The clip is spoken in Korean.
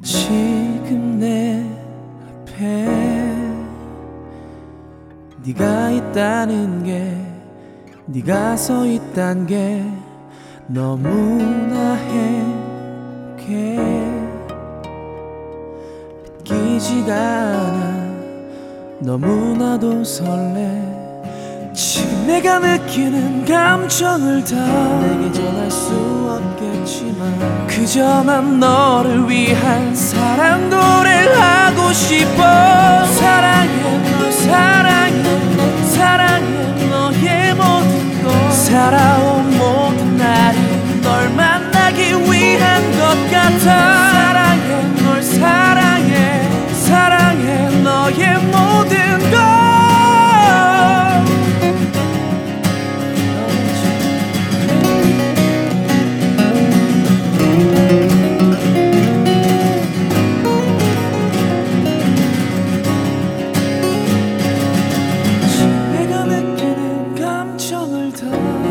지금 내 앞에 네가 있다는 게 네가 서 있단 게 너무나 행복해. 믿기지가 않아 너무나도 설레 지금 내가 느끼는 감정을 다 내게 전할 수 없겠지만 그저 난 너를 위한 사랑 노래를 하고 싶어 감